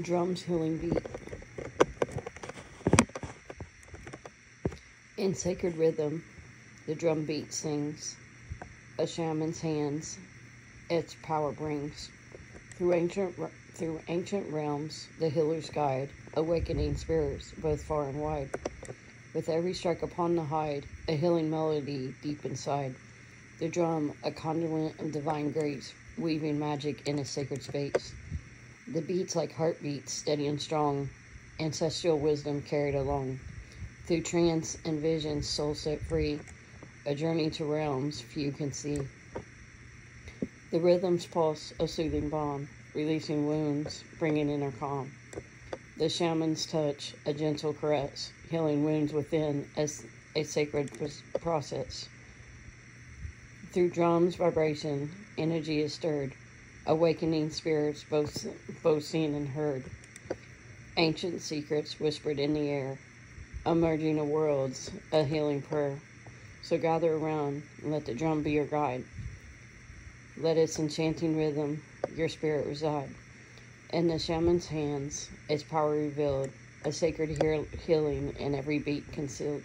Drums healing beat. In sacred rhythm, the drum beat sings. A shaman's hands, its power brings. Through ancient through ancient realms, the healer's guide, awakening spirits both far and wide. With every strike upon the hide, a healing melody deep inside. The drum, a conduit of divine grace, weaving magic in a sacred space. The beats like heartbeats, steady and strong, ancestral wisdom carried along. Through trance and vision, soul set free, a journey to realms few can see. The rhythms pulse a soothing balm, releasing wounds, bringing inner calm. The shaman's touch, a gentle caress, healing wounds within as a sacred process. Through drums' vibration, energy is stirred, awakening spirits both, both seen and heard. Ancient secrets whispered in the air, emerging of worlds, a healing prayer. So gather around and let the drum be your guide. Let its enchanting rhythm your spirit reside. In the shaman's hands, its power revealed, a sacred healing in every beat concealed.